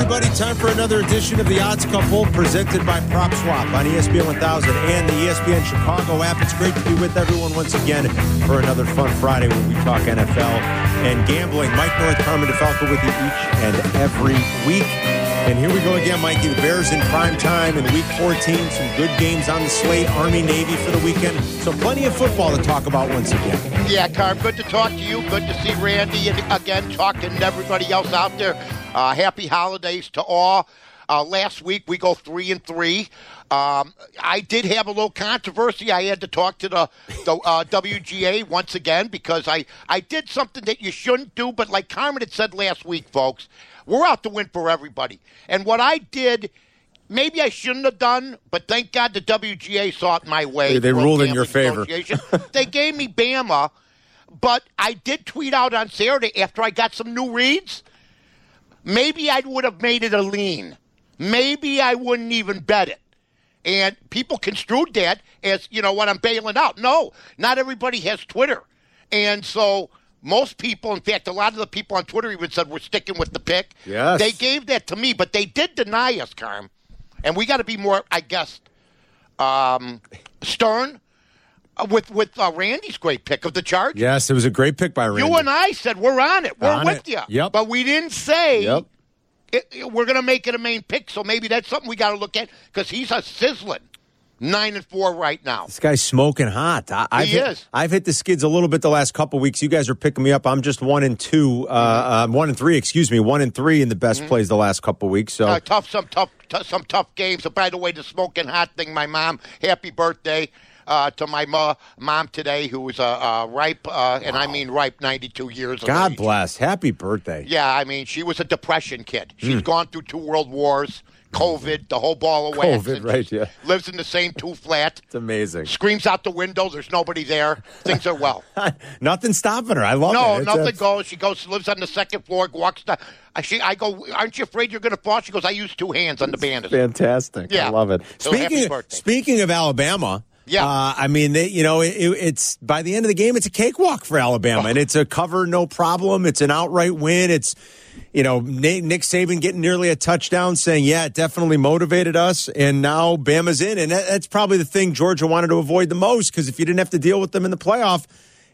Everybody. Time for another edition of the Odds Couple presented by PropSwap on E ESPN 1000 and the ESPN Chicago app. It's great to be with everyone once again for another fun Friday where we talk NFL and gambling. Mike North, Carmen DeFalco with you each and every week. And here we go again, Mikey. The Bears in prime time in week 14. Some good games on the slate. Army, Navy for the weekend. So plenty of football to talk about once again. Yeah, Carm, good to talk to you. Good to see Randy and again talking to everybody else out there. Uh, happy holidays to all. Uh, last week we go three and three. Um, I did have a little controversy. I had to talk to the the uh, WGA once again because I I did something that you shouldn't do. But like Carmen had said last week, folks, we're out to win for everybody. And what I did. Maybe I shouldn't have done, but thank God the WGA saw it my way. They- they ruled in your favor. They gave me Bama, but I did tweet out on Saturday after I got some new reads. Maybe I would have made it a lean. Maybe I wouldn't even bet it. And people construed that as, you know, what I'm bailing out. No, not everybody has Twitter. And so most people, in fact, a lot of the people on Twitter even said we're sticking with the pick. Yes. They gave that to me, but they did deny us, Carm. And we got to be more, I guess, um, stern uh, with with uh, Randy's great pick of the charge. Yes, it was a great pick by Randy. You and I said we're on it. We're On with it. you. Yep. But we didn't say Yep. it, it- we're going to make it a main pick. So maybe that's something we got to look at because he's a sizzling nine and four right now. This guy's smoking hot. I, I've He hit, is. I've hit the skids a little bit the last couple weeks. You guys are picking me up. I'm just one and two, uh, um, one and three. Excuse me, one and three in the best plays the last couple weeks. So Uh, tough, some tough, t- some tough games. So, by the way, the smoking hot thing. My mom, happy birthday uh, to my mo- mom today, who is a uh, uh, ripe, uh, and I mean ripe, 92 years. God bless. Happy birthday. Yeah, I mean, she was a depression kid. She's gone through two world wars, COVID, the whole ball of wax. COVID, right, yeah. Lives in the same two flat. It's amazing. Screams out the window. There's nobody there. Things are well. Nothing stopping her. I love No, it. It's- nothing it's- goes. She goes, lives on the second floor, walks down. I, she, I go, aren't you afraid you're going to fall? She goes, I use two hands on the banister. Fantastic. Yeah. I love it. So speaking, birthday. speaking of Alabama. Yeah. Uh, I mean, they, you know, it, it- it's by the end of the game, it's a cakewalk for Alabama, and it's a cover, no problem. It's an outright win. It's, you know, Nick, Saban getting nearly a touchdown, saying, "Yeah, it definitely motivated us." And now Bama's in, and that's probably the thing Georgia wanted to avoid the most because if you didn't have to deal with them in the playoff,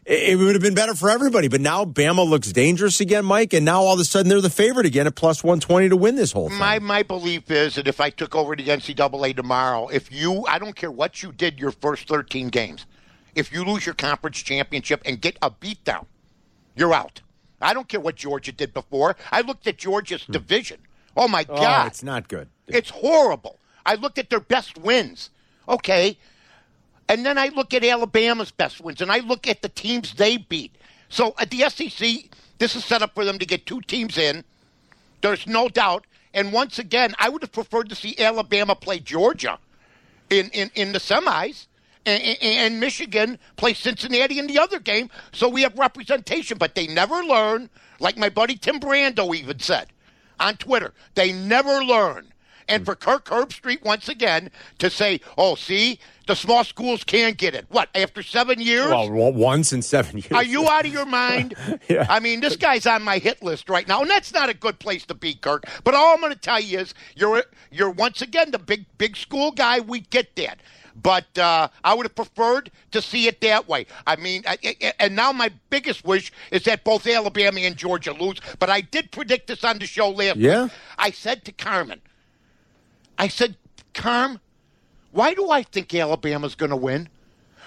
it, would have been better for everybody. But now Bama looks dangerous again, Mike, and now all of a sudden they're the favorite again at plus one twenty to win this whole thing. My my belief is that if I took over the NCAA tomorrow, if you, I don't care what you did your first 13 games, if you lose your conference championship and get a beatdown, you're out. I don't care what Georgia did before. I looked at Georgia's hmm. division. Oh my oh, God, it's not good. it's horrible. I looked at their best wins. Okay. And then I look at Alabama's best wins and I look at the teams they beat. So at the SEC, this is set up for them to get two teams in. There's no doubt. And once again, I would have preferred to see Alabama play Georgia in, in, in the semis and, and, and Michigan play Cincinnati in the other game so we have representation. But they never learn, like my buddy Tim Brando even said on Twitter. They never learn. And for Kirk Herbstreit once again to say, "Oh, see, the small schools can't get it." What after seven years? Well, once in seven years. Are you out of your mind? Yeah. I mean, this guy's on my hit list right now, and that's not a good place to be, Kirk. But all I'm going to tell you is, you're you're once again the big big school guy. We get that, but uh, I would have preferred to see it that way. I mean, I, I- and now my biggest wish is that both Alabama and Georgia lose. But I did predict this on the show last Yeah? week. I said to Carmen, I said, Carm, why do I think Alabama's going to win?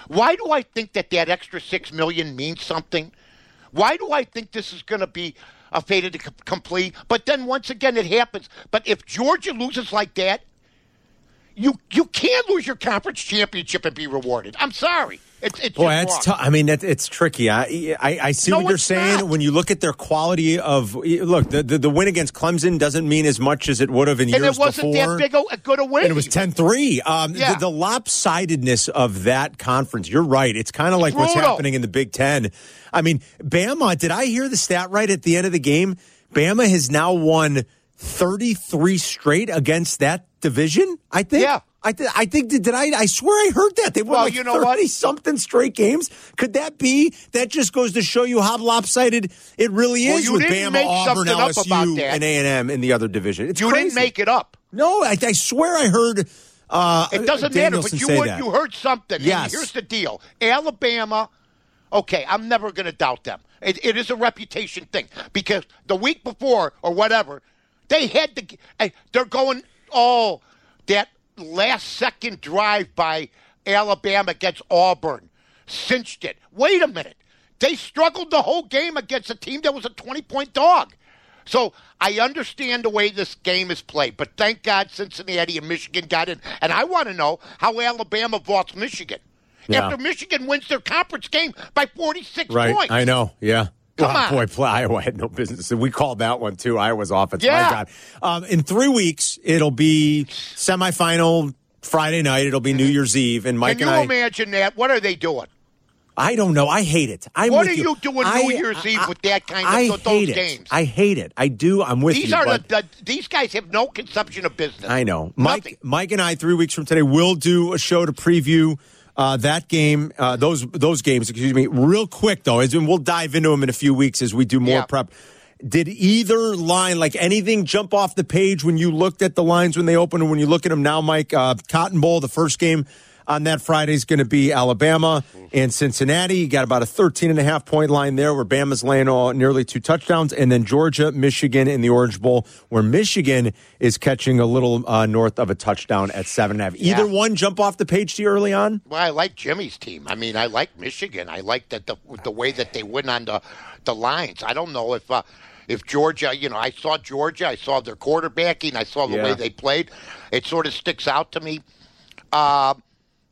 Why do I think that that extra six million means something? Why do I think this is going to be a fait to complete? But then once again, it happens. But if Georgia loses like that, you you can't lose your conference championship and be rewarded. I'm sorry. It's, it's Boy, it's tough. I mean, it, it's tricky. I, I, I see No, what you're saying. not. When you look at their quality of look, the, the, the win against Clemson doesn't mean as much as it would have in years. and it wasn't before. that big a, a good a win. and it was 10-3. Um, Yeah. the, the lopsidedness of that conference, you're right. It's kind of like what's happening in the Big Ten. I mean, Bama, did I hear the stat right at the end of the game? Bama has now won 33 straight against that division, I think. Yeah. I, th- I think did, I I swear I heard that they won Well, like you know what? 30 something straight games. Could that be? That just goes to show you how lopsided it really is you with Bama, Auburn, LSU, and A and M in the other division. It's you crazy. didn't make it up. No, I, I swear I heard. Uh, It doesn't Danielson matter, but you would, you heard something. Yes. here's the deal: Alabama. Okay, I'm never going to doubt them. It, it is a reputation thing because the week before or whatever, they had to. They're going. Oh, that last second drive by Alabama against Auburn cinched it. Wait a minute. They struggled the whole game against a team that was a 20 point dog. So I understand the way this game is played, but thank God Cincinnati and Michigan got in. And I want to know how Alabama vaults Michigan. Yeah. After Michigan wins their conference game by 46 Right, points. I know. Yeah. Come Oh, on. boy, play, Iowa had no business. We called that one too. Iowa's offense. Yeah. My God. Um, in three weeks, it'll be semifinal Friday night. It'll be New Year's Eve, and Mike Can you and I. imagine that? What are they doing? I don't know. I hate it. I'm What are you doing I- New Year's Eve I- with that kind of I those hate it. games? I hate it. I do. I'm with These you. are but the, the these guys have no conception of business. I know. Mike, Mike and I, three weeks from today, will do a show to preview uh, that game, uh, those those games. Excuse me. Real quick though, as and we'll dive into them in a few weeks as we do more Yeah. prep. Did either line, like anything, jump off the page when you looked at the lines when they opened, and when you look at them now, Mike? Uh, Cotton Bowl, the first game on that Friday is going to be Alabama and Cincinnati. You got about a 13 and a half point line there where Bama's laying all, nearly two touchdowns. And then Georgia, Michigan in the Orange Bowl where Michigan is catching a little uh, north of a touchdown at seven and a half. Either Yeah. one jump off the page to you early on? Well, I like Jimmy's team. I mean, I like Michigan. I like that the the way that they win on the the lines. I don't know if uh, if Georgia. You know, I saw Georgia. I saw their quarterbacking. I saw the Yeah. way they played. It sort of sticks out to me. Uh,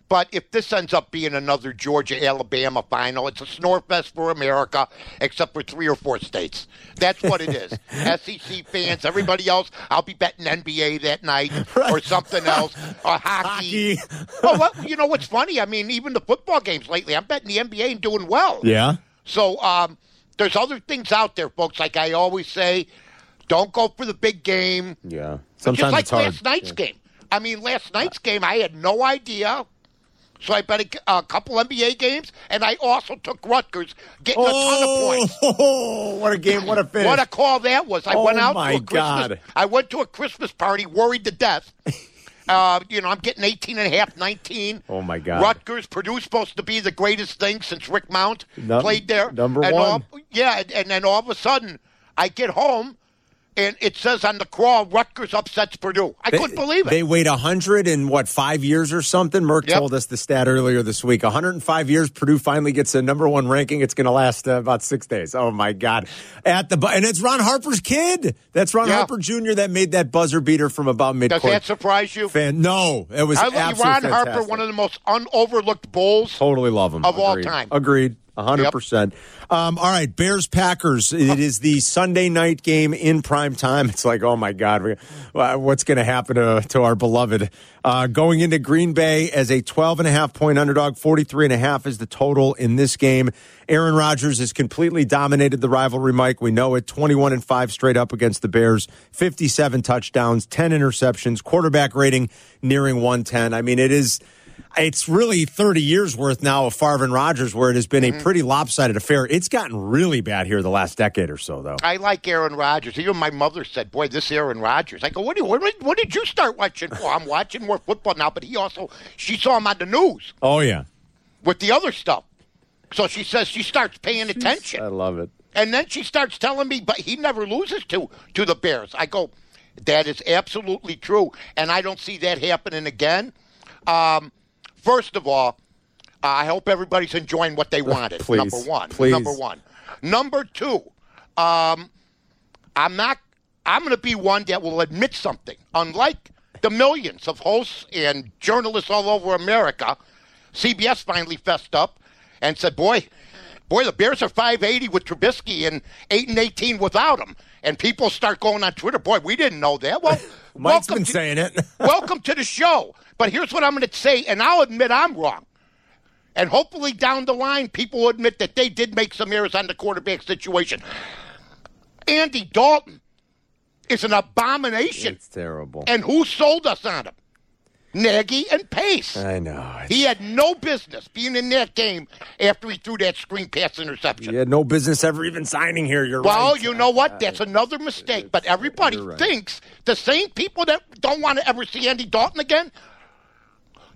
but if this ends up being another Georgia Alabama final, it's a snorefest for America, except for three or four states. That's what it is. SEC fans, everybody else, I'll be betting NBA that night or something else, or hockey. Hockey. well, what, you know what's funny? I mean, even the football games lately, I'm betting the NBA and doing well. Yeah. So um, there's other things out there, folks. Like I always say, don't go for the big game. Yeah. Just Sometimes like it's hard. last night's game. I mean, last night's game, I had no idea. So I bet a, a couple NBA games, and I also took Rutgers getting a ton of points. Oh, what a game. What a finish. What a call that was! I Oh, went out my to a Christmas. God. I went to a Christmas party, worried to death. Uh, you know, I'm getting 18 and a half, 19. Oh, my God. Rutgers, Purdue's supposed to be the greatest thing since Rick Mount Num- played there. number and one. All, yeah, and, and then all of a sudden, I get home, and it says on the crawl, Rutgers upsets Purdue. I couldn't believe it. They wait a hundred and what five years or something. Merck Yep. told us the stat earlier this week. 105 years. Purdue finally gets a number one ranking. It's going to last uh, about six days. Oh my God! At the and it's Ron Harper's kid. That's Ron Yeah. Harper Jr. that made that buzzer beater from about mid Does that surprise you? Fan, no, it was I Ron Harper, one of the most unoverlooked bulls. Totally love him. Of all time. Agreed. 100%. Um, all right, Bears Packers. It is the Sunday night game in prime time. It's like, oh my God, uh, what's going to happen to, to our beloved? Uh, going into Green Bay as a 12 and a half point underdog, 43 and a half is the total in this game. Aaron Rodgers has completely dominated the rivalry, Mike. We know it. 21 and 5 straight up against the Bears, 57 touchdowns, 10 interceptions, quarterback rating nearing 110. I mean, it is it's really 30 years worth now of Favre and Rodgers, where it has been Mm-hmm. a pretty lopsided affair. It's gotten really bad here the last decade or so, though. I like Aaron Rodgers. Even my mother said, "Boy, this Aaron Rodgers." I go, "What? Do you, what, did- what did you start watching?" Well, I'm watching more football now, but he also she saw him on the news Oh yeah, with the other stuff. So she says she starts paying attention, I love it. and then she starts telling me, "But he never loses to to the Bears." I go, "That is absolutely true," and I don't see that happening again. Um, first of all, I hope everybody's enjoying what they wanted. Please, number one. please. Number one. Number two. Um, I'm not. I'm going to be one that will admit something. Unlike the millions of hosts and journalists all over America, CBS finally fessed up and said, "Boy, boy, the Bears are 580 with Trubisky and 8 and 18 without him." And people start going on Twitter, "Boy, we didn't know that." Well, Mike's welcome been to, saying it. welcome to the show. But here's what I'm going to say, and I'll admit I'm wrong. And hopefully down the line, people will admit that they did make some errors on the quarterback situation. Andy Dalton is an abomination. It's terrible. And who sold us on him? Nagy and Pace. I know. He had no business being in that game after he threw that screen pass interception. He had no business ever even signing here. You're Well, right. you know what? That's uh, another mistake. But everybody right. thinks the same people that don't want to ever see Andy Dalton again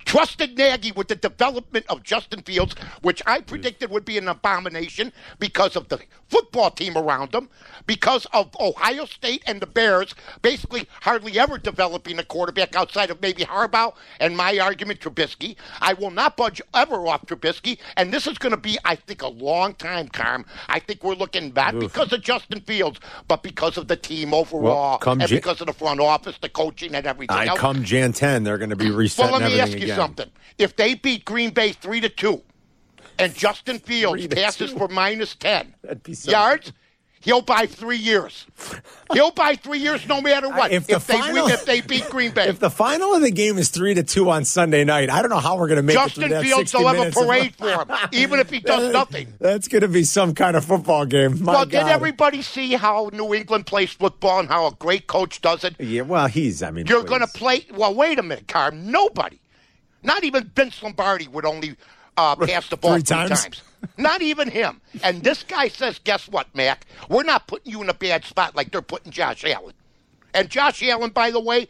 trusted Nagy with the development of Justin Fields, which I predicted would be an abomination because of the football team around him, because of Ohio State and the Bears basically hardly ever developing a quarterback outside of maybe Harbaugh and my argument Trubisky. I will not budge ever off Trubisky, and this is going to be, I think, a long time, Carm. I think we're looking not because of Justin Fields, but because of the team overall, come and Ja- because of the front office, the coaching, and everything. I else. come Jan 10, they're going to be Well, resetting let me everything ask you again. something. If they beat Green Bay three to two, and Justin Fields passes two. for minus ten That'd be so- yards, he'll buy three years. he'll buy three years no matter what. If the they final- win, if they beat Green Bay, If the final of the game is three to two on Sunday night, I don't know how we're going to make it Justin Fields 60 will have a parade for him, even if he does nothing. That's going to be some kind of football game. My well, God. did everybody see how New England plays football and how a great coach does it? Yeah, well, he's. I mean, You're going to play. Well, wait a minute, Carm. Nobody, not even Vince Lombardi, would only uh, pass the ball Three three, times? times. Not even him. And this guy says, "Guess what, Mac? We're not putting you in a bad spot like they're putting Josh Allen." And Josh Allen, by the way,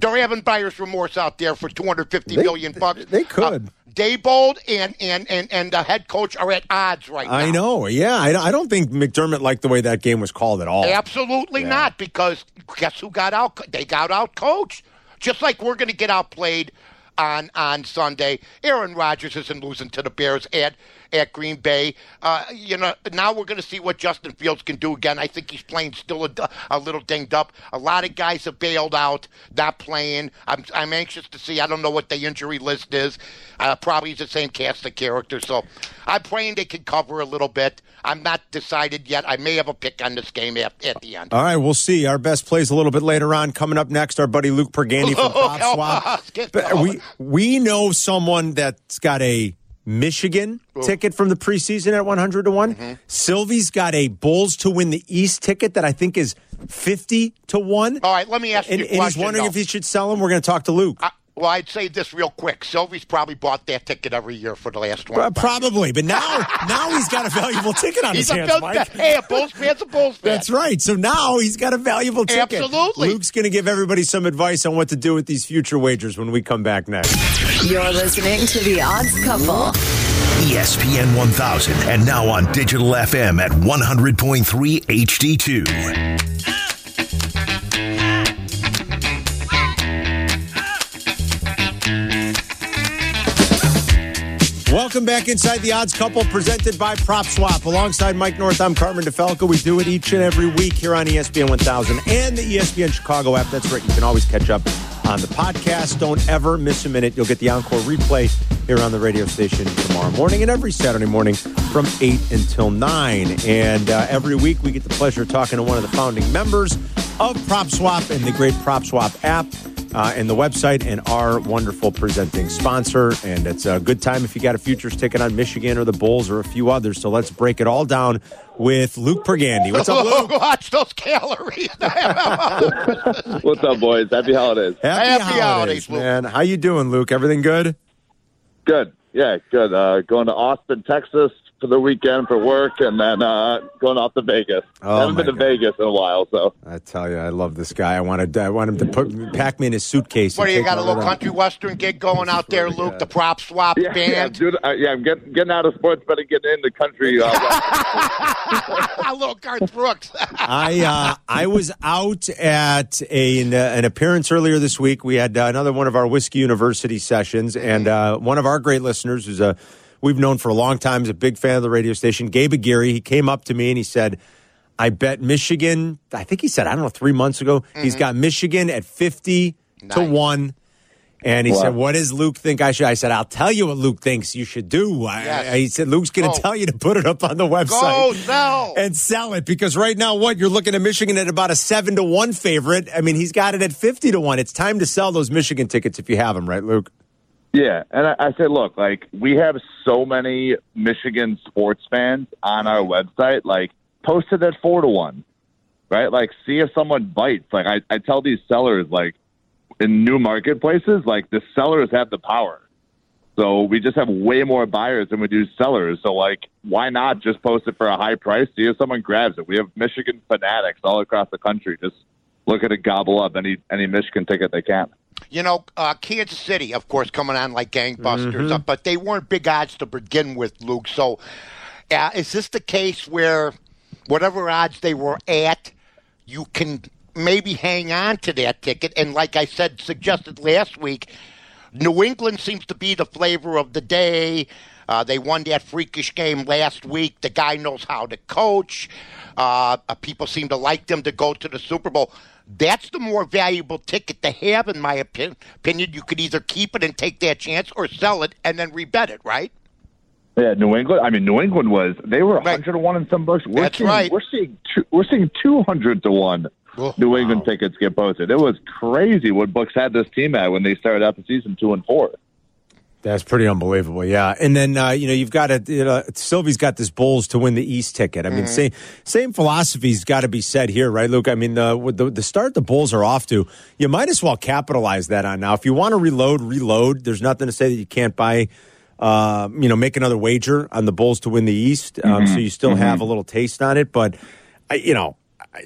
they're having buyer's remorse out there for two hundred fifty They- million bucks. they could. Uh, Daboll and, and, and, and the head coach are at odds right now. I know. Yeah, I, I don't think McDermott liked the way that game was called at all. Absolutely Yeah. not, because guess who got out? They got out coached. Just like we're going to get outplayed on on Sunday. Aaron Rodgers isn't losing to the Bears at at Green Bay. Uh, you know, now we're going to see what Justin Fields can do again. I think he's playing still a, a little dinged up. A lot of guys have bailed out, not playing. I'm I'm anxious to see. I don't know what the injury list is. Uh, probably the same cast of characters. So I'm praying they can cover a little bit. I'm not decided yet. I may have a pick on this game at, at the end. All right, we'll see. Our best plays a little bit later on. Coming up next, our buddy Luke Pergandy from Prop help Swap. But we we know someone that's got a Michigan ticket from the preseason at 100 to one. Mm-hmm. Sylvie's got a Bulls to win the East ticket that I think is 50 to one. All right, let me ask and, you a and he's wondering though. if he should sell him. We're going to talk to Luke. I, well, I'd say this real quick. Sylvie's probably bought that ticket every year for the last one. Probably, but now now he's got a valuable ticket on He's his a hands, Mike. fan. Hey, a Bulls fan's a Bulls fan. That's right. So now he's got a valuable ticket. Absolutely. Luke's going to give everybody some advice on what to do with these future wagers when we come back next. You're listening to The Odds Couple. ESPN 1000 and now on digital FM at 100.3 HD2. Welcome back inside the Odds Couple, presented by Prop Swap. Alongside Mike North, I'm Carmen DeFalco. We do it each and every week here on ESPN 1000 and the ESPN Chicago app. That's right. You can always catch up on the podcast. Don't ever miss a minute. You'll get the encore replay here on the radio station tomorrow morning and every Saturday morning from 8 until 9. And uh, every week we get the pleasure of talking to one of the founding members of Prop Swap and the great Prop Swap app uh, and the website and our wonderful presenting sponsor. And it's a good time if you got a futures ticket on Michigan or the Bulls or a few others. So let's break it all down with Luke Pergandy. What's up, Luke? Watch those calories. What's up, boys? Happy holidays. Happy, Happy holidays, Luke. man. How you doing, Luke? Everything good? Good. Yeah, good. Uh, going to Austin, Texas for the weekend for work, and then uh, going off to Vegas. Oh, haven't been to God. Vegas in a while, so I tell you, I love this guy. I wanted, I want him to put pack me in his suitcase. what do you got? A little around. country western gig going out there, Luke? The prop swap yeah, yeah, band. dude, uh, yeah. I'm getting getting out of sports, but getting into country. Uh, a little Garth Brooks. I uh, I was out at a, an, uh, an appearance earlier this week. We had uh, another one of our Whiskey University sessions, and uh, one of our great listeners, who's a we've known for a long time, is a big fan of the radio station, Gabe Aguirre. He came up to me and he said, "I bet Michigan. I think he said I don't know three months ago. He's mm-hmm. got Michigan at fifty to one." And he Wow. said, "What does Luke think I should?" I said, "I'll tell you what Luke thinks you should do." Yes. I- he said, "Luke's going to oh. tell you to put it up on the website Go sell. and sell it because right now, what you're looking at Michigan at about a seven to one favorite. I mean, he's got it at fifty to one. It's time to sell those Michigan tickets if you have them, right, Luke? Yeah, and I, I say, look, like we have so many Michigan sports fans on our website. Like, post it at four to one, right? Like, see if someone bites. Like, I, I tell these sellers, like in new marketplaces, like the sellers have the power. So we just have way more buyers than we do sellers. So like, why not just post it for a high price? See if someone grabs it. We have Michigan fanatics all across the country. Just looking to gobble up any any Michigan ticket they can. You know, uh, Kansas City, of course, coming on like gangbusters, uh, but they weren't big odds to begin with, Luke. So, uh, is this the case where whatever odds they were at, you can maybe hang on to that ticket? And like I said, suggested last week, New England seems to be the flavor of the day. Uh, they won that freakish game last week. The guy knows how to coach. Uh, uh, people seem to like them to go to the Super Bowl. That's the more valuable ticket to have, in my opinion. You could either keep it and take that chance or sell it and then rebet it, right? Yeah, New England. I mean, New England was they were Right. 100 to one in some books. We're That's seeing, right. We're seeing two, we're seeing 200 to one. Oh, New England tickets get posted. It was crazy what books had this team at when they started out the season two and four. That's pretty unbelievable, yeah. And then uh, you know you've got a you know, Sylvie's got this Bulls to win the East ticket. I mean, same same philosophy's got to be said here, right, Luke? I mean, the the the start the Bulls are off to, you might as well capitalize that on now. If you want to reload, reload. There's nothing to say that you can't buy. Uh, you know, make another wager on the Bulls to win the East, um, so you still have a little taste on it. But I, you know, I-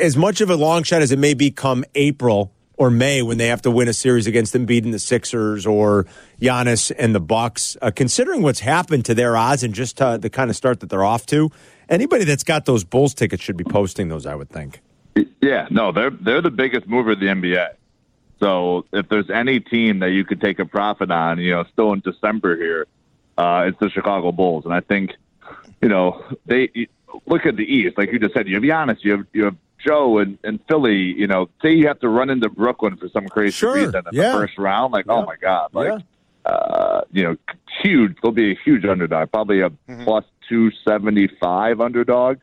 as much of a long shot as it may be come April or May when they have to win a series against them beating the Sixers or Giannis and the Bucks, uh, considering what's happened to their odds and just uh, the kind of start that they're off to, anybody that's got those Bulls tickets should be posting those, I would think. Yeah, no, they're they're the biggest mover of the NBA. So if there's any team that you could take a profit on, you know, still in December here, uh, it's the Chicago Bulls, and I think, you know, they look at the East, like you just said. You have Giannis, you have you have Joe and, and Philly. You know, say you have to run into Brooklyn for some crazy Sure, reason in yeah. the first round, like Yeah. oh my god, like Yeah. uh, you know, huge. They'll be a huge underdog, probably a plus two seventy five underdog.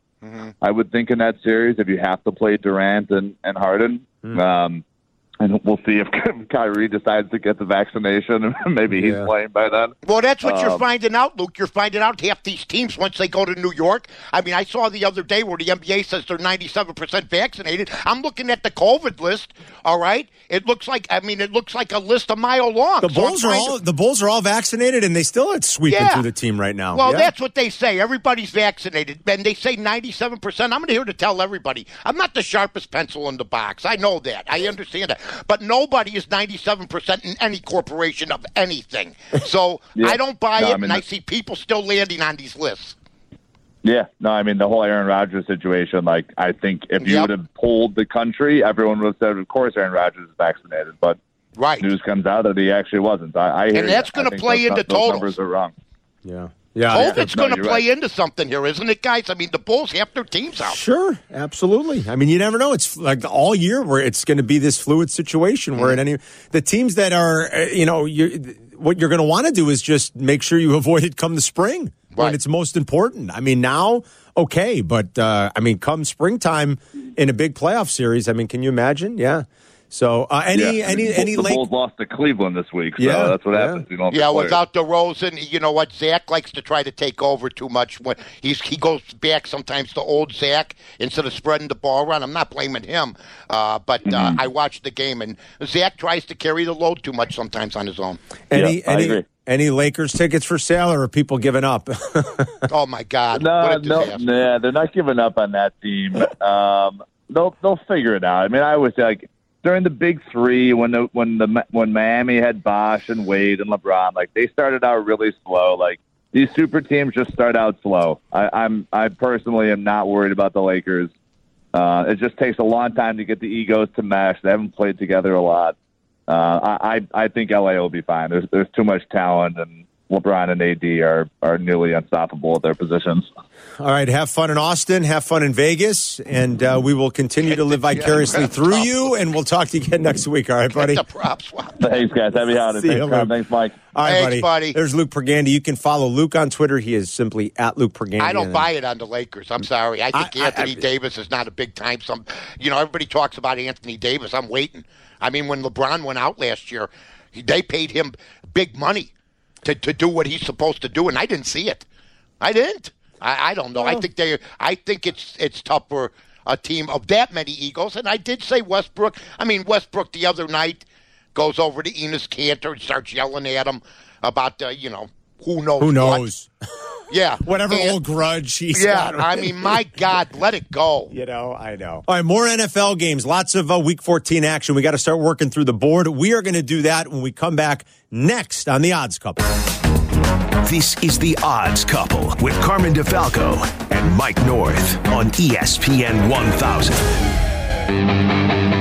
I would think in that series if you have to play Durant and, and Harden. Um, and we'll see if Kyrie decides to get the vaccination. Maybe he's Yeah. playing by then. Well, that's what you're Um, finding out, Luke. You're finding out half these teams once they go to New York. I mean, I saw the other day where the NBA says they're 97% vaccinated. I'm looking at the COVID list. All right, it looks like I mean, it looks like a list a mile long. The So Bulls are all to- the Bulls are all vaccinated and they still are sweeping Yeah. through the team right now. Well, Yeah. that's what they say. Everybody's vaccinated, and they say 97%. I'm here to tell everybody I'm not the sharpest pencil in the box. I know that. I understand that. But nobody is 97% in any corporation of anything. So Yeah. I don't buy No, it, I mean, and I see people still landing on these lists. Yeah, no, I mean the whole Aaron Rodgers situation. Like, I think if you Yep. would have polled the country, everyone would have said, "Of course, Aaron Rodgers is vaccinated." But Right. news comes out that he actually wasn't. I, I hear And that's gonna play those, into those totals. numbers are wrong. yeah. Yeah. COVID's no, going to play right. into something here, isn't it, guys? I mean, the Bulls have their teams out. Sure, absolutely. I mean, you never know. It's like all year where it's going to be this fluid situation where at any the teams that are, uh, you know, you what you're going to want to do is just make sure you avoid it come the spring when Right. it's most important. I mean, now okay, but uh, I mean, come springtime in a big playoff series, I mean, can you imagine? Yeah. So uh, any Yeah, I any mean, any the late Bulls lost to Cleveland this week, so Yeah, that's what yeah. happens. You don't Yeah, without DeRozan, you know what? Zach likes to try to take over too much. When he's he goes back sometimes to old Zach instead of spreading the ball around. I'm not blaming him, uh, but uh, Mm-hmm. I watched the game and Zach tries to carry the load too much sometimes on his own. any Yeah, I any agree. any Lakers tickets for sale or are people giving up? Oh my God! No, what no, disaster. nah, they're not giving up on that team. Um, they'll they'll figure it out. I mean, I always say like during the Big Three when the when the when Miami had Bosh and Wade and LeBron, like they started out really slow. Like these super teams just start out slow. I, I'm I personally am not worried about the Lakers. Uh, it just takes a long time to get the egos to mesh. They haven't played together a lot. Uh, I I I think LA will be fine. There's there's too much talent and LeBron and AD are are nearly unstoppable at their positions. All right, have fun in Austin, have fun in Vegas, and uh, we will continue to live vicariously through you. And we'll talk to you again next week. All right, buddy. The prop swap. Thanks, guys. Happy holidays. Thanks, Carm. Thanks, Mike. All right, Thanks, buddy. buddy. There's Luke Pergandy. You can follow Luke on Twitter. He is simply at Luke Pergandy. I don't buy it on the Lakers. I'm sorry. I think I- I- Anthony I- Davis is not a big time. Some, you know, everybody talks about Anthony Davis. I'm waiting. I mean, when LeBron went out last year, they paid him big money to, to do what he's supposed to do, and I didn't see it. I didn't. I, I don't know. I think they. I think it's it's tough for a team of that many Eagles. And I did say Westbrook. I mean, Westbrook the other night goes over to Enes Kanter and starts yelling at him about uh, you know who knows Who what. knows? Yeah, Whatever And- old grudge he's yeah, got. I mean, my God, let it go. You know, I know. All right, more NFL games. Lots of uh, Week 14 action. We got to start working through the board. We are going to do that when we come back next on the Odds Couple. This is The Odds Couple with Carmen DeFalco and Mike North on ESPN 1000.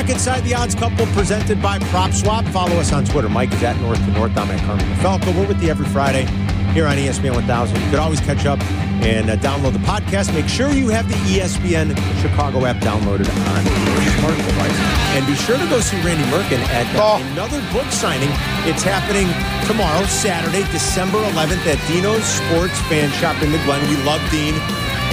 Back inside the Odds Couple, presented by Prop Swap. Follow us on Twitter. Mike is at North to North. I'm at Carmen DeFalco. We're with you every Friday here on ESPN 1000. You could always catch up and uh, download the podcast. Make sure you have the ESPN Chicago app downloaded on your smart device. And be sure to go see Randy Merkin at uh, Oh. another book signing. It's happening tomorrow, Saturday, December 11th at Dino's Sports Fan Shop in the Glen. We love Dean.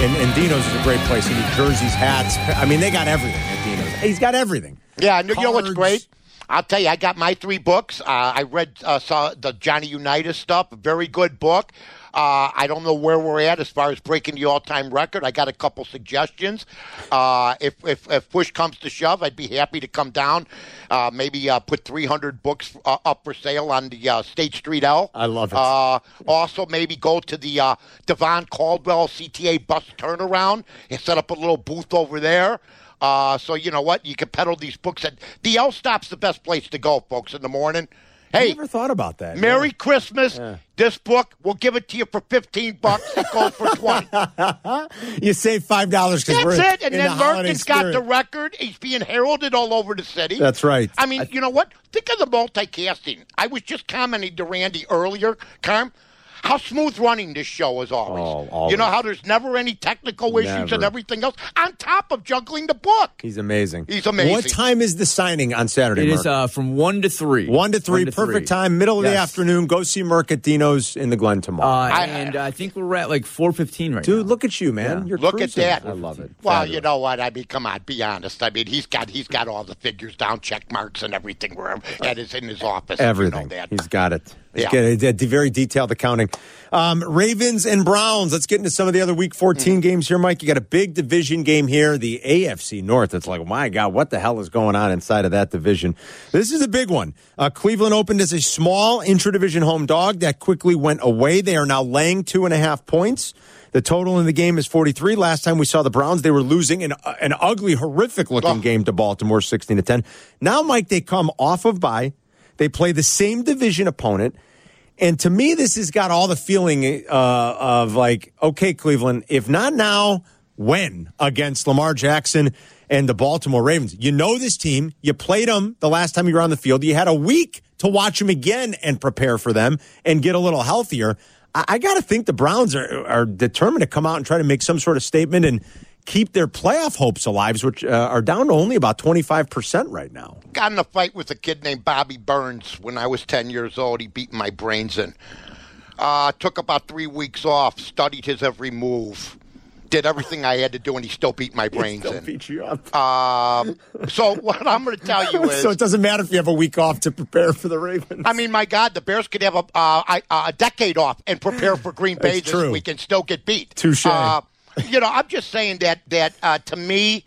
And, and Dino's is a great place. He needs jerseys, hats. I mean, they got everything at. He's got everything. Yeah, and you know what's great? I'll tell you, I got my three books. Uh, I read uh, saw the Johnny Unitas stuff. Very good book. Uh, I don't know where we're at as far as breaking the all-time record. I got a couple suggestions. Uh, if, if if push comes to shove, I'd be happy to come down. Uh, maybe uh, put 300 books uh, up for sale on the uh, State Street L. I love it. Uh, also, maybe go to the uh, Devon Caldwell CTA bus turnaround and set up a little booth over there. Uh, so you know what? You can peddle these books. At the L stop's the best place to go, folks, in the morning. I Hey, never thought about that. Merry Yeah. Christmas. This book, we'll give it to you for 15 bucks. It goes for 20. You save five dollars That's it. And then the Merkin's got the record. He's being heralded all over the city. That's right. I mean, you know what? Think of the multicasting. I was just commenting to Randy earlier, Carm, how smooth running this show is always. Oh, always. You know how there's never any technical issues and everything else on top of juggling the book. He's amazing. He's amazing. What time is the signing on Saturday? It Merck? is uh, from one to three. one to three, perfect time, middle of the afternoon. Go see Merck at Dino's in the Glen tomorrow. Uh, I- and I think we're at like four fifteen right Dude, now. Dude, look at you, man. Yeah. You're Look at that. I love it. Well, Fabulous. you know what? I mean, come on, be honest. I mean, he's got he's got all the figures down, check marks, and everything where that is in his office. You know Everything. that. He's got it. Yeah. got a, a very detailed accounting. Um, Ravens and Browns. Let's get into some of the other Week 14 games here, Mike. You got a big division game here, the AFC North. It's like, my God, what the hell is going on inside of that division? This is a big one. Uh, Cleveland opened as a small intra-division home dog that quickly went away. They are now laying two and a half points. The total in the game is 43. Last time we saw the Browns, they were losing an, an ugly, horrific looking Oh. game to Baltimore, 16 to 10. Now, Mike, they come off of bye. They play the same division opponent. And to me, this has got all the feeling uh, of like, okay, Cleveland, if not now, when against Lamar Jackson and the Baltimore Ravens? You know this team. You played them the last time you were on the field. You had a week to watch them again and prepare for them and get a little healthier. I, I got to think the Browns are, are determined to come out and try to make some sort of statement and keep their playoff hopes alive, which uh, are down to only about 25% right now. got in a fight with a kid named Bobby Burns when I was 10 years old. He beat my brains in. Uh, took about three weeks off, studied his every move, did everything I had to do, and he still beat my brains They'll in. beat you up. Um, so what I'm going to tell you is, so it doesn't matter if you have a week off to prepare for the Ravens. I mean, my God, the Bears could have a uh, a decade off and prepare for Green Bay That's this true. week and still get beat. Touche. Uh, you know, I'm just saying that that uh, to me,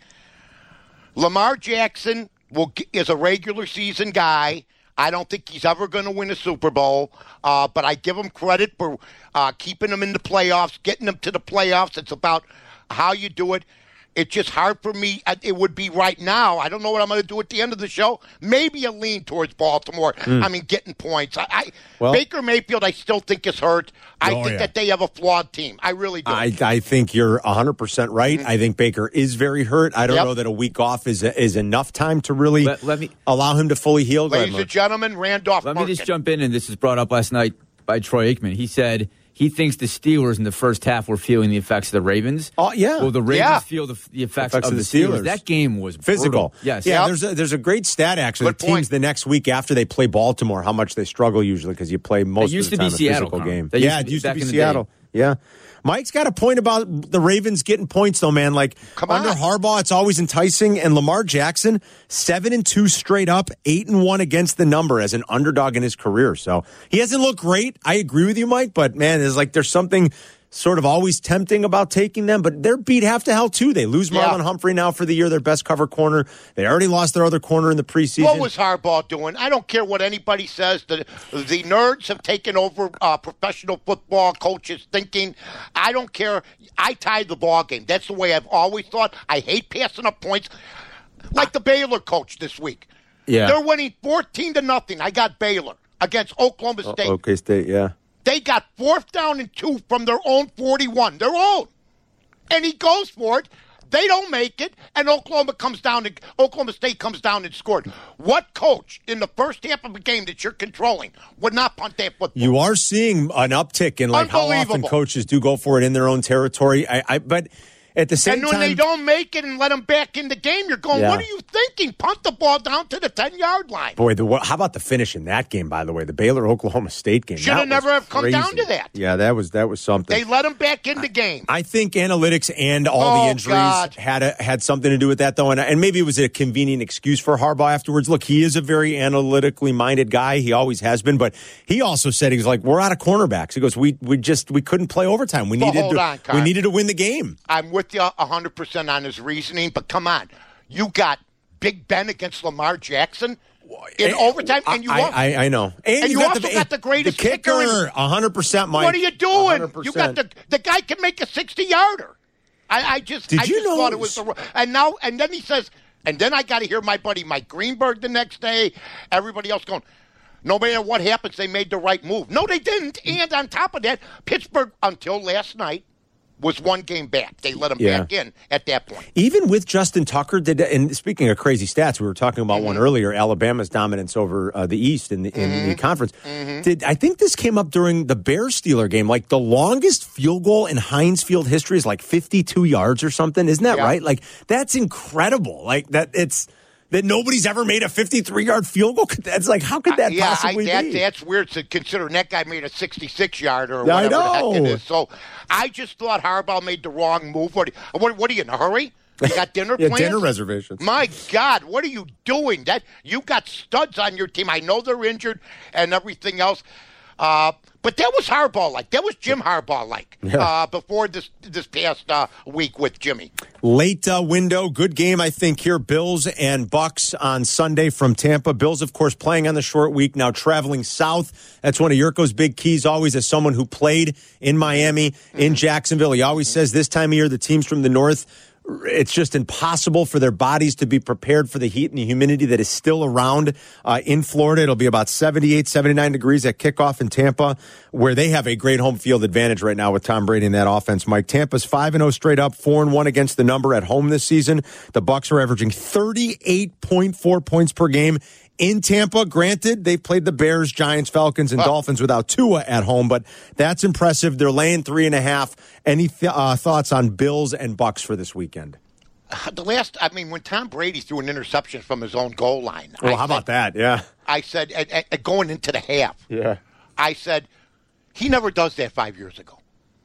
Lamar Jackson will is a regular season guy. I don't think he's ever going to win a Super Bowl, uh, but I give him credit for uh, keeping him in the playoffs, getting him to the playoffs. It's about how you do it. It's just hard for me. It would be right now. I don't know what I'm going to do at the end of the show. Maybe a lean towards Baltimore. I mean, getting points. I, I. Well- Baker Mayfield, I still think is hurt. I Oh, think yeah. that they have a flawed team. I really do. I, I think you're 100% right. I think Baker is very hurt. I don't Mm-hmm. Yep. know that a week off is is enough time to really Let- let me- allow him to fully heal. Ladies Mark. and gentlemen, Randolph. Let me just jump in, and this was brought up last night by Troy Aikman. He said he thinks the Steelers in the first half were feeling the effects of the Ravens. Oh, yeah. Well, the Ravens Yeah. feel the, the effects, Effects of, the Steelers. That game was physical. brutal. Yes. Yeah, Yep. there's a, there's a great stat actually. Good The teams point. the next week after they play Baltimore, how much they struggle usually because you play most used of the to be time Seattle, a physical Carm. game. That used yeah, to it be used to be in the Seattle. day. Yeah. Mike's got a point about the Ravens getting points though, man. Like under. Harbaugh, it's always enticing. And Lamar Jackson, seven and two straight up, eight and one against the number as an underdog in his career. So he hasn't looked great. I agree with you, Mike. But man, there's like there's something sort of always tempting about taking them. But they're beat half to hell too. They lose Yeah. Marlon Humphrey now for the year, their best cover corner. They already lost their other corner in the preseason. What was Harbaugh doing? I don't care what anybody says. The the nerds have taken over uh, professional football coaches' thinking. I don't care. I tied the ball game. That's the way I've always thought. I hate passing up points, like the Baylor coach this week. Yeah. they're winning fourteen to nothing. I got Baylor against Oklahoma State. Okay, State, yeah. They got fourth down and two from their own forty-one, their own, and he goes for it. They don't make it, and Oklahoma comes down. And, Oklahoma State comes down and scored. What coach in the first half of a game that you're controlling would not punt that football? You are seeing an uptick in like how often coaches do go for it in their own territory. I, I but at the same and when time, they don't make it and let them back in the game, you're going, Yeah. "What are you thinking? Punt the ball down to the ten-yard line." boy, the how about the finish in that game? By the way, the Baylor Oklahoma State game Shoulda never have come down to that. Yeah, that was that was something. They let them back in the game. I think analytics and all Oh, the injuries God. had a, had something to do with that, though, and, and maybe it was a convenient excuse for Harbaugh afterwards. Look, he is a very analytically minded guy; he always has been. But he also said he was like, "We're out of cornerbacks." He goes, "We we just we couldn't play overtime. We Well, needed hold to on, we needed to win the game." I'm with you 100% on his reasoning, but come on. You got Big Ben against Lamar Jackson in eh, overtime, and you I. I, I know, and, you also got the greatest the kicker, hundred percent, Mike. what are you doing? You 100%. got the the guy can make a 60 yarder. I, I just Did I you just know- thought it was the and now and then he says and then I got to hear my buddy Mike Greenberg the next day. Everybody else going. No matter what happens, they made the right move. No, they didn't. Mm. And on top of that, Pittsburgh until last night was one game back. They let him Yeah. back in at that point. Even with Justin Tucker, did and speaking of crazy stats, we were talking about one Mm-hmm. earlier. Alabama's dominance over uh, the East in the in Mm-hmm. the conference. Did I think this came up during the Bear Steeler game? Like the longest field goal in Heinz Field history is like fifty two yards or something. Isn't that Yeah. right? Like that's incredible. Like that it's. That nobody's ever made a 53 yard field goal. That's like, how could that yeah, I, possibly that, be? that's weird to considering that guy made a 66 yarder or Yeah, I whatever the heck it is. So I just thought Harbaugh made the wrong move. What, what, what are you in a hurry? You got dinner Yeah, plans? dinner reservations. My God, what are you doing? That you got studs on your team. I know they're injured and everything else. Uh, but that was Harbaugh like. That was Jim Harbaugh like uh, before this this past uh, week with Jimmy. Late uh, window, good game, I think, here. Bills and Bucks on Sunday from Tampa. Bills, of course, playing on the short week, now traveling south. That's one of Jurko's big keys, always as someone who played in Miami, in Jacksonville. He always says this time of year, the teams from the north, it's just impossible for their bodies to be prepared for the heat and the humidity that is still around uh, in Florida. It'll be about 78, 79 degrees at kickoff in Tampa, where they have a great home field advantage right now with Tom Brady in that offense. Mike Tampa's 5 0 straight up, 4 and 1 against the number at home this season. The Bucks are averaging 38.4 points per game. In Tampa, granted, they've played the Bears, Giants, Falcons, and Dolphins without Tua at home, but that's impressive. They're laying three and a half. Any th- uh, thoughts on Bills and Bucks for this weekend? The last, I mean, when Tom Brady threw an interception from his own goal line. Well, I how said- about that? Yeah. I said, at, at- at going into the half, Yeah. I said, he never does that five years ago.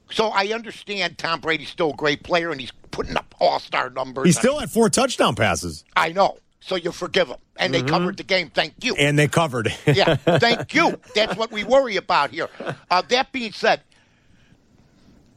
So I understand Tom Brady's still a great player and he's putting up all star numbers. He still had four touchdown passes, I know. So you forgive them. And they covered the game. Thank you. and they covered. yeah, thank you. That's what we worry about here. Uh, that being said,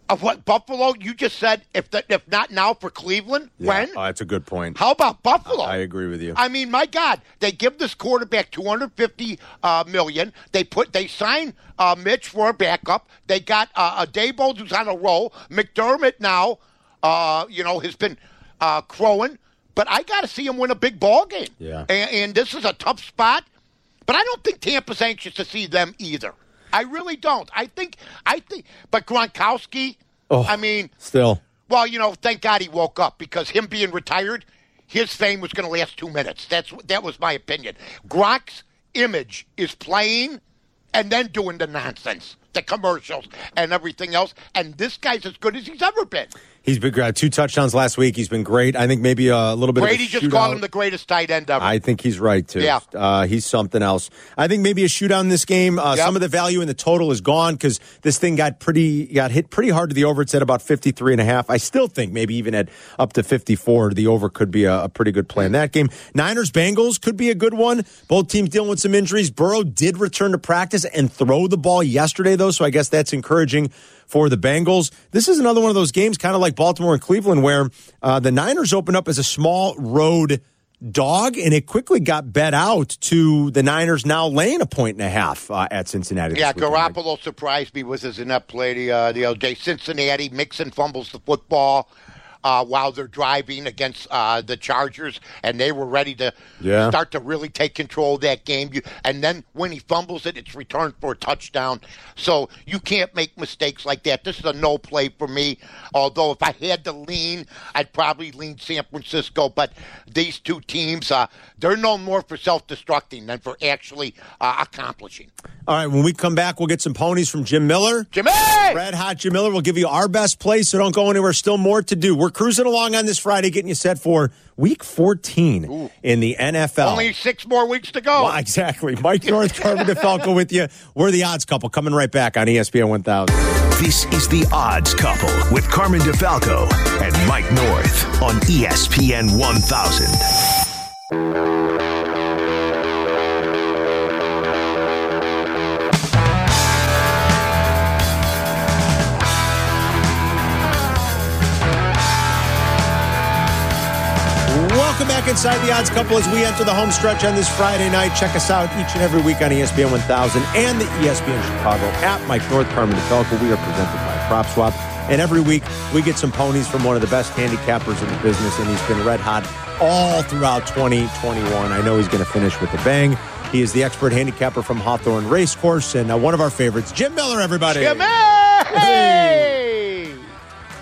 of what Buffalo you just said, if the, if not now for Cleveland, when? Oh, that's a good point. How about Buffalo? I agree with you. I mean, my God, they give this quarterback two hundred fifty uh, million. They put they sign uh, Mitch for a backup. They got uh, a Daboll who's on a roll. McDermott now, uh, you know, has been uh, crowing, but I got to see him win a big ball game. Yeah. And, and this is a tough spot, but I don't think Tampa's anxious to see them either. I really don't. I think I think, but Gronkowski. Oh. I mean, Still. well, you know, thank God he woke up because him being retired, his fame was going to last two minutes. That's that was my opinion. Gronk's image is playing and then doing the nonsense, the commercials and everything else. And this guy's as good as he's ever been. He's been uh, two touchdowns last week. He's been great. I think maybe a little bit. Brady of a just called him the greatest tight end ever. I think he's right too. Yeah. uh, he's something else. I think maybe a shootout in this game. Uh, Yep. Some of the value in the total is gone because this thing got pretty got hit pretty hard to the over. It's at about 53 and a half. I still think maybe even at up to 54, the over could be a, a pretty good play in that game. Niners Bengals could be a good one. Both teams dealing with some injuries. Burrow did return to practice and throw the ball yesterday though, so I guess that's encouraging for the Bengals. This is another one of those games, kind of like Baltimore and Cleveland, where uh, the Niners opened up as a small road dog, and it quickly got bet out to the Niners now laying a point and a half uh, at Cincinnati. yeah, weekend. Garoppolo surprised me with his inept play the, uh, the other day. Cincinnati, Mixon fumbles the football. Uh, while they're driving against uh, the Chargers, and they were ready to Yeah. start to really take control of that game. You, and then when he fumbles it, it's returned for a touchdown. So you can't make mistakes like that. This is a no play for me. Although if I had to lean, I'd probably lean San Francisco. But these two teams, uh, they're known more for self-destructing than for actually uh, accomplishing. All right, when we come back, we'll get some ponies from Jim Miller. Jimmy! Red Hot Jim Miller will give you our best play, so don't go anywhere. Still more to do. We're cruising along on this Friday, getting you set for week 14 in the NFL. Only six more weeks to go. Well, exactly. Mike North, Carmen DeFalco with you. We're the odds couple coming right back on ESPN 1000. This is The Odds Couple with Carmen DeFalco and Mike North on ESPN 1000. Back inside the odds couple as we enter the home stretch on this Friday night. Check us out each and every week on ESPN 1000 and the ESPN Chicago app. Mike North, Carmen DeFalco. We are presented by PropSwap. And every week we get some ponies from one of the best handicappers in the business, and he's been red hot all throughout 2021. I know he's going to finish with a bang. He is the expert handicapper from Hawthorne Racecourse and uh, one of our favorites, Jim Miller, everybody. Jimmy! Hey!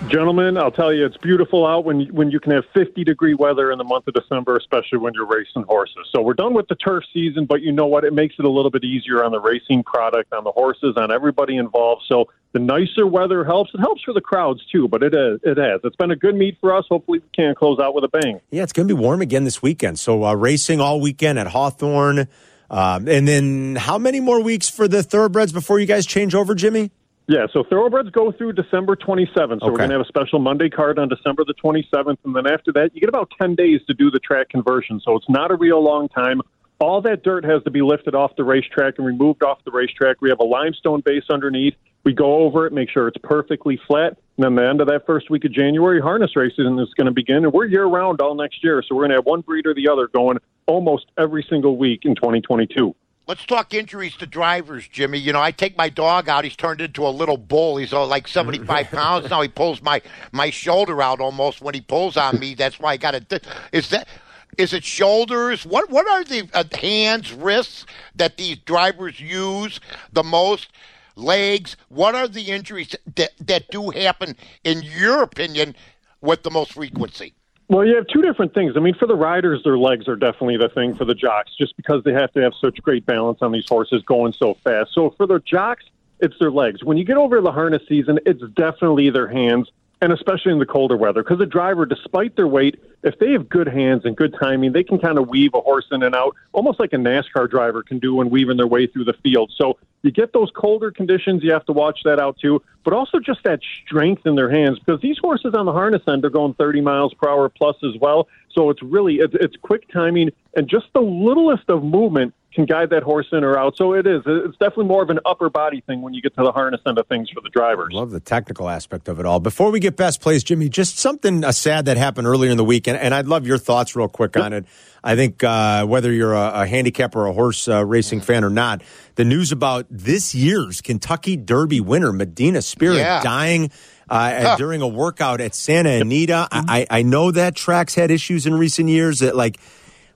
Gentlemen, I'll tell you, it's beautiful out when when you can have 50 degree weather in the month of December, especially when you're racing horses. So we're done with the turf season, but you know what? It makes it a little bit easier on the racing product, on the horses, on everybody involved. So the nicer weather helps. It helps for the crowds too, but it is, it has. It's been a good meet for us. Hopefully, we can close out with a bang. Yeah, it's going to be warm again this weekend. So uh, racing all weekend at Hawthorne. Um, and then how many more weeks for the thoroughbreds before you guys change over, Jimmy? Yeah, so thoroughbreds go through December 27th. So Okay. we're going to have a special Monday card on December the 27th. And then after that, you get about 10 days to do the track conversion. So it's not a real long time. All that dirt has to be lifted off the racetrack and removed off the racetrack. We have a limestone base underneath. We go over it, make sure it's perfectly flat. And then the end of that first week of January, harness racing is going to begin. And we're year round all next year. So we're going to have one breed or the other going almost every single week in 2022. Let's talk injuries to drivers, Jimmy. You know, I take my dog out. He's turned into a little bull. He's all like 75 pounds now. He pulls my my shoulder out almost when he pulls on me. That's why I got to. Is that? Is it shoulders? What what are the uh, hands, wrists that these drivers use the most? Legs. What are the injuries that that do happen, in your opinion, with the most frequency? Well, you have two different things. I mean, for the riders, their legs are definitely the thing for the jocks, just because they have to have such great balance on these horses going so fast. So for the jocks, it's their legs. When you get over the harness season, it's definitely their hands, and especially in the colder weather, because the driver, despite their weight, if they have good hands and good timing, they can kind of weave a horse in and out, almost like a NASCAR driver can do when weaving their way through the field. So you get those colder conditions, you have to watch that out too, but also just that strength in their hands, because these horses on the harness end are going 30 miles per hour plus as well. So it's really it's, it's quick timing and just the littlest of movement can guide that horse in or out. So it is. It's definitely more of an upper body thing when you get to the harness end of things for the drivers. Love the technical aspect of it all. Before we get best plays, Jimmy, just something uh, sad that happened earlier in the week, and, and I'd love your thoughts real quick on it. I think uh, whether you're a, a handicap or a horse uh, racing fan or not, the news about this year's Kentucky Derby winner, Medina Spirit, Yeah. dying uh, during a workout at Santa Anita. I, I I know that track's had issues in recent years. That like,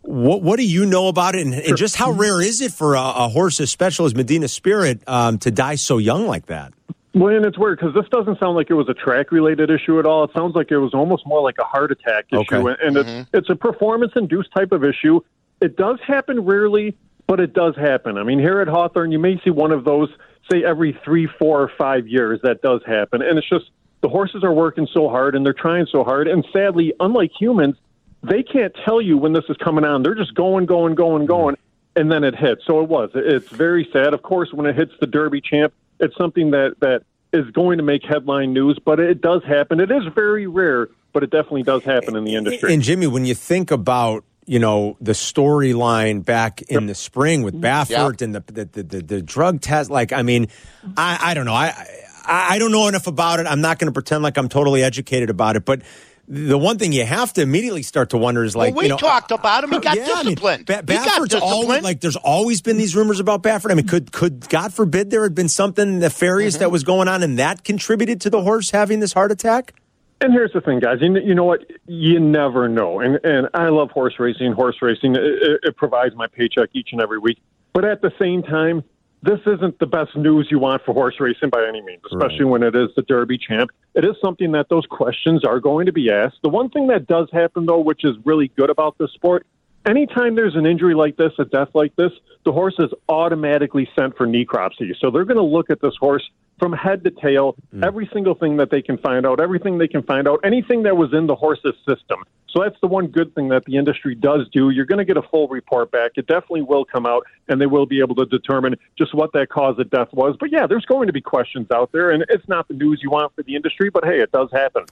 what what do you know about it, and, and just how rare is it for a, a horse as special as Medina Spirit um, to die so young like that? Well, and it's weird because this doesn't sound like it was a track related issue at all. It sounds like it was almost more like a heart attack issue. Okay. And it's, it's a performance induced type of issue. It does happen rarely, but it does happen. I mean, here at Hawthorne, you may see one of those, say, every three, four, or five years. That does happen. And it's just the horses are working so hard and they're trying so hard. And sadly, unlike humans, they can't tell you when this is coming on. They're just going, going, going, going, and then it hits. So it was. It's very sad. Of course, when it hits the Derby champ, it's something that that is going to make headline news, but it does happen. It is very rare, but it definitely does happen in the industry. And Jimmy, when you think about you know the storyline back in the spring with mm-hmm. Baffert and the the, the the the drug test, like I mean, I I don't know, I I, I don't know enough about it. I'm not going to pretend like I'm totally educated about it, but. The one thing you have to immediately start to wonder is like well, we you know, talked about him. He got yeah, I mean, disciplined. Ba- he got Baffert's always disciplined. like there's always been these rumors about Baffert. I mean, could could God forbid there had been something nefarious Mm-hmm. that was going on and that contributed to the horse having this heart attack? And here's the thing, guys. You, you know what? You never know. And and I love horse racing. Horse racing it, it, it provides my paycheck each and every week. But at the same time, this isn't the best news you want for horse racing by any means, especially when it is the Derby champ. It is something that those questions are going to be asked. The one thing that does happen, though, which is really good about this sport, anytime there's an injury like this, a death like this, the horse is automatically sent for necropsy. So they're going to look at this horse from head to tail, every single thing that they can find out, everything they can find out, anything that was in the horse's system. So that's the one good thing that the industry does do. You're going to get a full report back. It definitely will come out, and they will be able to determine just what that cause of death was. But yeah, there's going to be questions out there, and it's not the news you want for the industry, but hey, it does happen.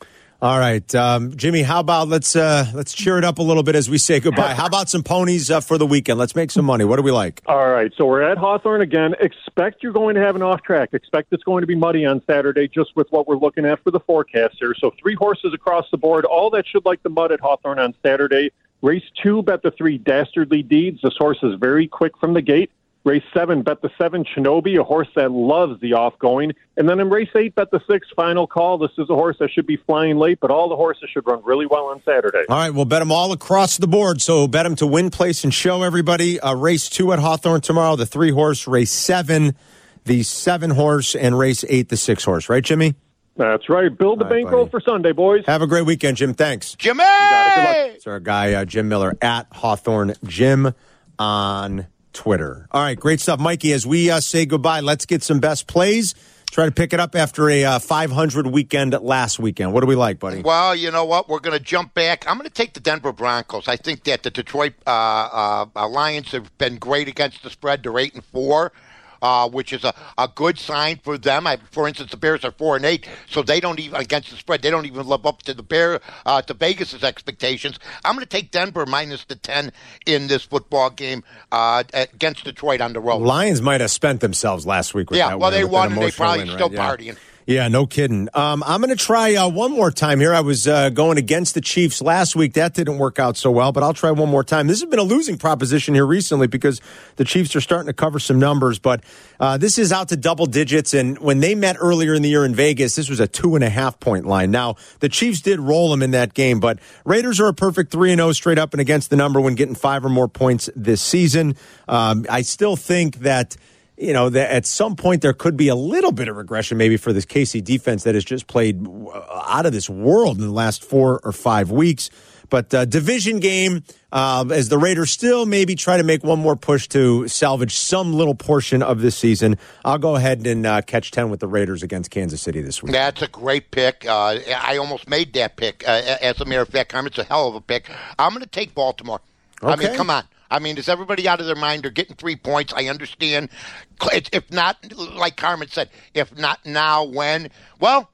All right, um, Jimmy. How about let's uh, let's cheer it up a little bit as we say goodbye. How about some ponies uh, for the weekend? Let's make some money. What do we like? All right, so we're at Hawthorne again. Expect you're going to have an off track. Expect it's going to be muddy on Saturday, just with what we're looking at for the forecast here. So three horses across the board, all that should like the mud at Hawthorne on Saturday. Race two, bet the three Dastardly Deeds. This horse is very quick from the gate. Race seven, bet the seven Shinobi, a horse that loves the off going. And then in race eight, bet the six Final Call. This is a horse that should be flying late, but all the horses should run really well on Saturday. All right, we'll bet them all across the board. So bet them to win, place, and show everybody. Uh, race two at Hawthorne tomorrow. The three horse, race seven, the seven horse, and race eight, the six horse. Right, Jimmy? That's right. Build the All right, bankroll for Sunday, boys. Have a great weekend, Jim. Thanks. Jimmy. It's our guy uh, Jim Miller at Hawthorne Jim on Twitter. All right, great stuff, Mikey. As we uh, say goodbye, let's get some best plays. Try to pick it up after a uh, 500 weekend last weekend. What do we like, buddy? Well, you know what? We're going to jump back. I'm going to take the Denver Broncos. I think that the Detroit uh, uh, Lions have been great against the spread. They're eight and four. Uh, which is a, a good sign for them. I, for instance, the Bears are four and eight, so they don't even against the spread. They don't even live up to the Bear uh, to Vegas's expectations. I'm going to take Denver minus the ten in this football game uh, against Detroit on the road. Lions might have spent themselves last week with Yeah, well, win, they won and they probably win, still right? Yeah. partying. Yeah, no kidding. Um, I'm going to try uh, one more time here. I was uh, going against the Chiefs last week. That didn't work out so well, but I'll try one more time. This has been a losing proposition here recently because the Chiefs are starting to cover some numbers, but uh, this is out to double digits. And when they met earlier in the year in Vegas, this was a two and a half point line. Now, the Chiefs did roll them in that game, but Raiders are a perfect 3 and 0 straight up and against the number when getting five or more points this season. Um, I still think that you know, that at some point there could be a little bit of regression maybe for this KC defense that has just played uh, out of this world in the last four or five weeks. But uh, division game, uh, as the Raiders still maybe try to make one more push to salvage some little portion of this season, I'll go ahead and uh, catch 10 with the Raiders against Kansas City this week. That's a great pick. Uh, I almost made that pick. Uh, as a matter of fact, Carmen, it's a hell of a pick. I'm going to take Baltimore. I mean, Okay. come on. I mean, is everybody out of their mind? They're getting three points. I understand. If not, like Carmen said, if not now, when? Well,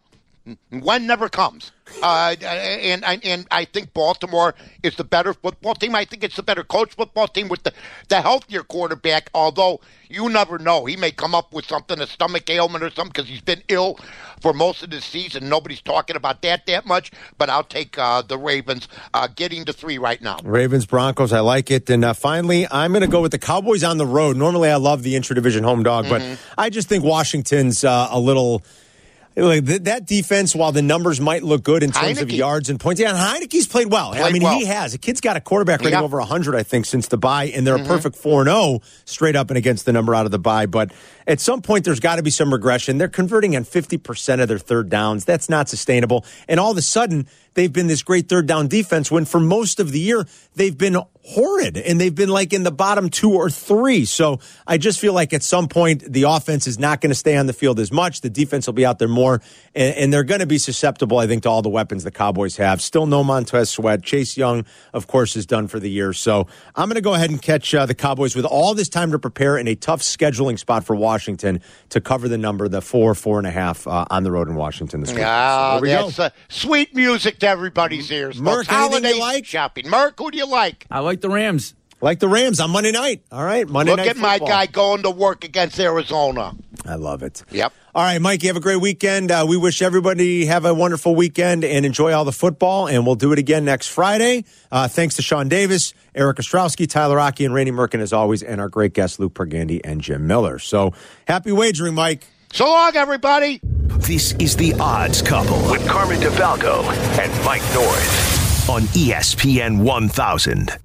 When never comes. Uh, and, and and I think Baltimore is the better football team. I think it's the better coach football team with the, the healthier quarterback, although you never know. He may come up with something, a stomach ailment or something, because he's been ill for most of the season. Nobody's talking about that that much, but I'll take uh, the Ravens uh, getting to three right now. Ravens, Broncos, I like it. And uh, finally, I'm going to go with the Cowboys on the road. Normally, I love the intra-division home dog, but Mm-hmm. I just think Washington's uh, a little. Like that defense, while the numbers might look good in terms of yards and points, yeah, and Heinicke's played well. I mean, well. he has. A kid's got a quarterback rating Yeah. Mm-hmm. over 100, I think, since the bye, and they're a perfect 4 0 straight up and against the number out of the bye. But at some point, there's got to be some regression. They're converting on 50% of their third downs. That's not sustainable. And all of a sudden, they've been this great third down defense when for most of the year, they've been horrid and they've been like in the bottom two or three. So I just feel like at some point the offense is not going to stay on the field as much. The defense will be out there more and, and they're going to be susceptible, I think, to all the weapons the Cowboys have. Still no Montez Sweat. Chase Young, of course, is done for the year. So I'm going to go ahead and catch uh, the Cowboys with all this time to prepare in a tough scheduling spot for Washington to cover the number, the four, four and a half uh, on the road in Washington this week. Ah, So there we go. that's uh, sweet music to everybody's ears. Merck, folks. anything you Holiday like? shopping. Merck, who do you like? I like the Rams. Like the Rams on Monday night. All right, Monday night. Look night. at my guy going to work against Arizona. I love it. Yep. All right, Mike, you have a great weekend. Uh, we wish everybody have a wonderful weekend and enjoy all the football. And we'll do it again next Friday. Uh, thanks to Sean Davis, Eric Ostrowski, Tyler Rocky, and Randy Merkin, as always, and our great guests, Luke Pergandy and Jim Miller. So happy wagering, Mike. So long, everybody. This is The Odds Couple with Carmen DeFalco and Mike North on ESPN 1000.